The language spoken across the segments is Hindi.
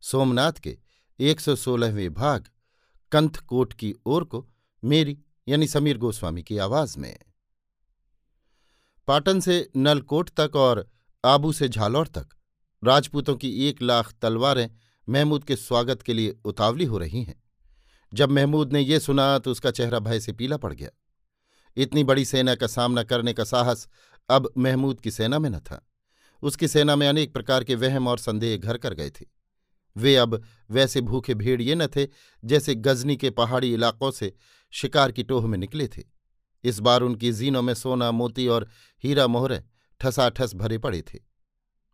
सोमनाथ के एक सौ सोलहवें भाग कंथकोट की ओर को मेरी यानी समीर गोस्वामी की आवाज़ में। पाटन से नलकोट तक और आबू से झालौर तक राजपूतों की एक लाख तलवारें महमूद के स्वागत के लिए उतावली हो रही हैं। जब महमूद ने यह सुना तो उसका चेहरा भय से पीला पड़ गया। इतनी बड़ी सेना का सामना करने का साहस अब महमूद की सेना में न था। उसकी सेना में अनेक प्रकार के वहम और संदेह घर कर गए थे। वे अब वैसे भूखे भेड़िए न थे जैसे गजनी के पहाड़ी इलाकों से शिकार की टोह में निकले थे। इस बार उनकी जीनों में सोना, मोती और हीरा मोहरे ठसाठस भरे पड़े थे।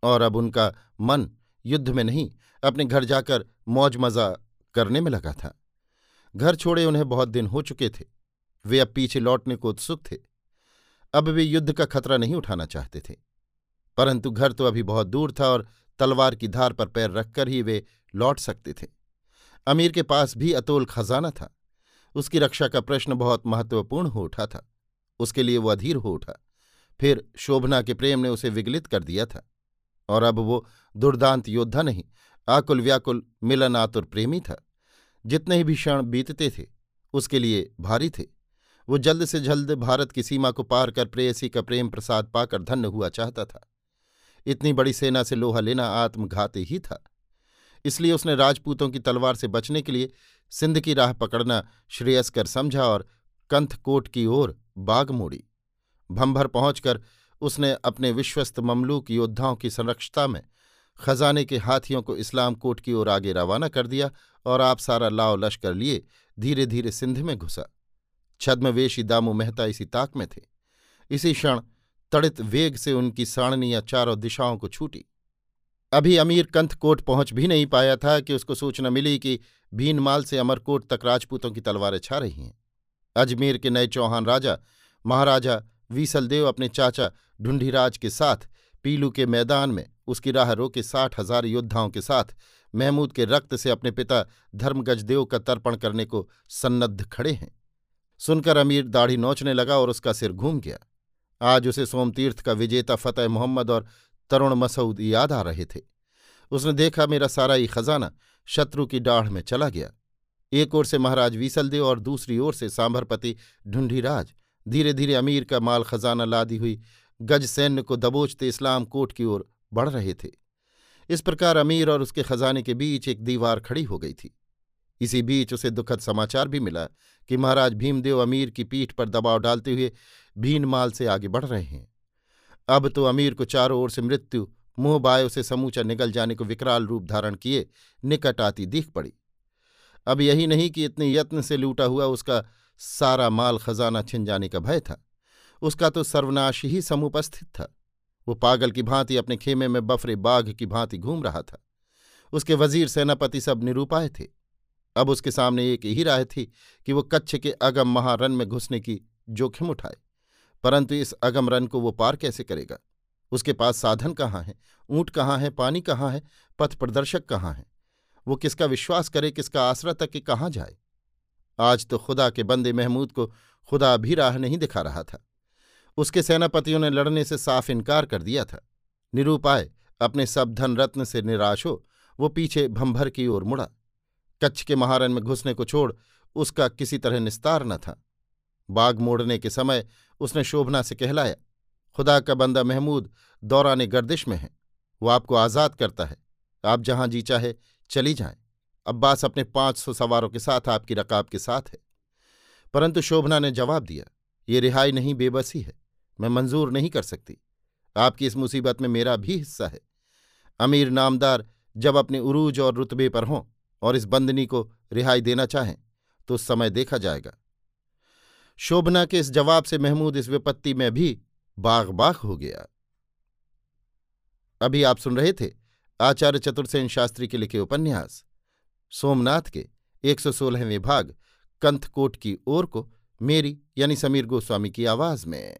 और अब उनका मन युद्ध में नहीं, अपने घर जाकर मौज मज़ा करने में लगा था। घर छोड़े उन्हें बहुत दिन हो चुके थे। वे अब पीछे लौटने को उत्सुक थे। अब वे युद्ध का खतरा नहीं उठाना चाहते थे। परंतु घर तो अभी बहुत दूर था और तलवार की धार पर पैर रखकर ही वे लौट सकते थे। अमीर के पास भी अतोल खजाना था। उसकी रक्षा का प्रश्न बहुत महत्वपूर्ण हो उठा था। उसके लिए वो अधीर हो उठा। फिर शोभना के प्रेम ने उसे विगलित कर दिया था। और अब वो दुर्दांत योद्धा नहीं आकुल व्याकुल मिलन आतुर प्रेमी था। जितने ही भी क्षण बीतते थे, उसके लिए भारी थे। वो जल्द से जल्द भारत की सीमा को पार कर प्रेयसी का प्रेम प्रसाद पाकर धन्य हुआ चाहता था। इतनी बड़ी सेना से लोहा लेना आत्मघाती ही था। इसलिए उसने राजपूतों की तलवार से बचने के लिए सिंध की राह पकड़ना श्रेयस्कर समझा और कंथकोट की ओर बाग मोड़ी। भंभर पहुंचकर उसने अपने विश्वस्त ममलूक योद्धाओं की संरक्षता में खजाने के हाथियों को इस्लाम कोट की ओर आगे रवाना कर दिया और आप सारा लाव लश्कर लिए धीरे धीरे सिंध में घुसा। छद्मवेशी दामू मेहता इसी ताक में थे। इसी क्षण तड़ित वेग से उनकी साणनियाँ चारों दिशाओं को छूटी। अभी अमीर कंथकोट पहुँच भी नहीं पाया था कि उसको सूचना मिली कि भीनमाल से अमरकोट तक राजपूतों की तलवारें छा रही हैं। अजमेर के नए चौहान राजा, महाराजा वीसलदेव अपने चाचा ढूंढीराज के साथ पीलू के मैदान में, उसकी राह रोके साठ हज़ार योद्धाओं के साथ महमूद के रक्त से अपने पिता धर्मगजदेव का तर्पण करने को सन्नद्ध खड़े हैं। सुनकर अमीर दाढ़ी नोचने लगा और उसका सिर घूम गया। आज उसे सोमतीर्थ का विजेता फतेह मोहम्मद और तरुण मसूद याद आ रहे थे। उसने देखा मेरा सारा ही खजाना शत्रु की डाढ़ में चला गया। एक ओर से महाराज वीसलदेव और दूसरी ओर से सांभरपति ढूंढीराज धीरे धीरे अमीर का माल खजाना लादी हुई गज सैन्य को दबोचते इस्लाम कोट की ओर बढ़ रहे थे। इस प्रकार अमीर और उसके खजाने के बीच एक दीवार खड़ी हो गई थी। इसी बीच उसे दुखद समाचार भी मिला कि महाराज भीमदेव अमीर की पीठ पर दबाव डालते हुए भीनमाल से आगे बढ़ रहे हैं। अब तो अमीर को चारों ओर से मृत्यु, मुँह बायो से समूचा निगल जाने को विकराल रूप धारण किए निकट आती दिख पड़ी। अब यही नहीं कि इतने यत्न से लूटा हुआ उसका सारा माल खजाना छिन जाने का भय था। उसका तो सर्वनाश ही समुपस्थित था। वो पागल की भांति अपने खेमे में बफरे बाघ की भांति घूम रहा था। उसके वज़ीर सेनापति सब निरूपाए थे। अब उसके सामने एक ही राय थी कि वो कच्छ के अगम महारन में घुसने की जोखिम उठाए। परंतु इस अगम रन को वो पार कैसे करेगा? उसके पास साधन कहाँ है? ऊँट कहाँ है? पानी कहाँ है? पथ प्रदर्शक कहाँ है? वो किसका विश्वास करे, किसका आसरा तक कि कहाँ जाए? आज तो खुदा के बंदे महमूद को खुदा भी राह नहीं दिखा रहा था। उसके सेनापतियों ने लड़ने से साफ़ इनकार कर दिया था। निरूपाय, अपने सब धन रत्न से निराश हो, वो पीछे भंभर की ओर मुड़ा। कच्छ के महारन में घुसने को छोड़ उसका किसी तरह निस्तार न था। बाग मोड़ने के समय उसने शोभना से कहलाया, खुदा का बंदा महमूद दौरान गर्दिश में है, वो आपको आज़ाद करता है। आप जहाँ जी चाहे, चली जाएँ। अब्बास अपने पाँच सौ सवारों के साथ आपकी रकाब के साथ है। परंतु शोभना ने जवाब दिया, ये रिहाई नहीं बेबसी है, मैं मंजूर नहीं कर सकती। आपकी इस मुसीबत में मेरा भी हिस्सा है। अमीर नामदार जब अपने उरूज और रुतबे पर हों और इस बंदनी को रिहाई देना चाहें तो समय देखा जाएगा। शोभना के इस जवाब से महमूद इस विपत्ति में भी बाग बाग हो गया। अभी आप सुन रहे थे आचार्य चतुर्सेन शास्त्री के लिखे उपन्यास, सोमनाथ के एक सौ सोलहवें भाग, कंथकोट की ओर को मेरी यानी समीर गोस्वामी की आवाज़ में।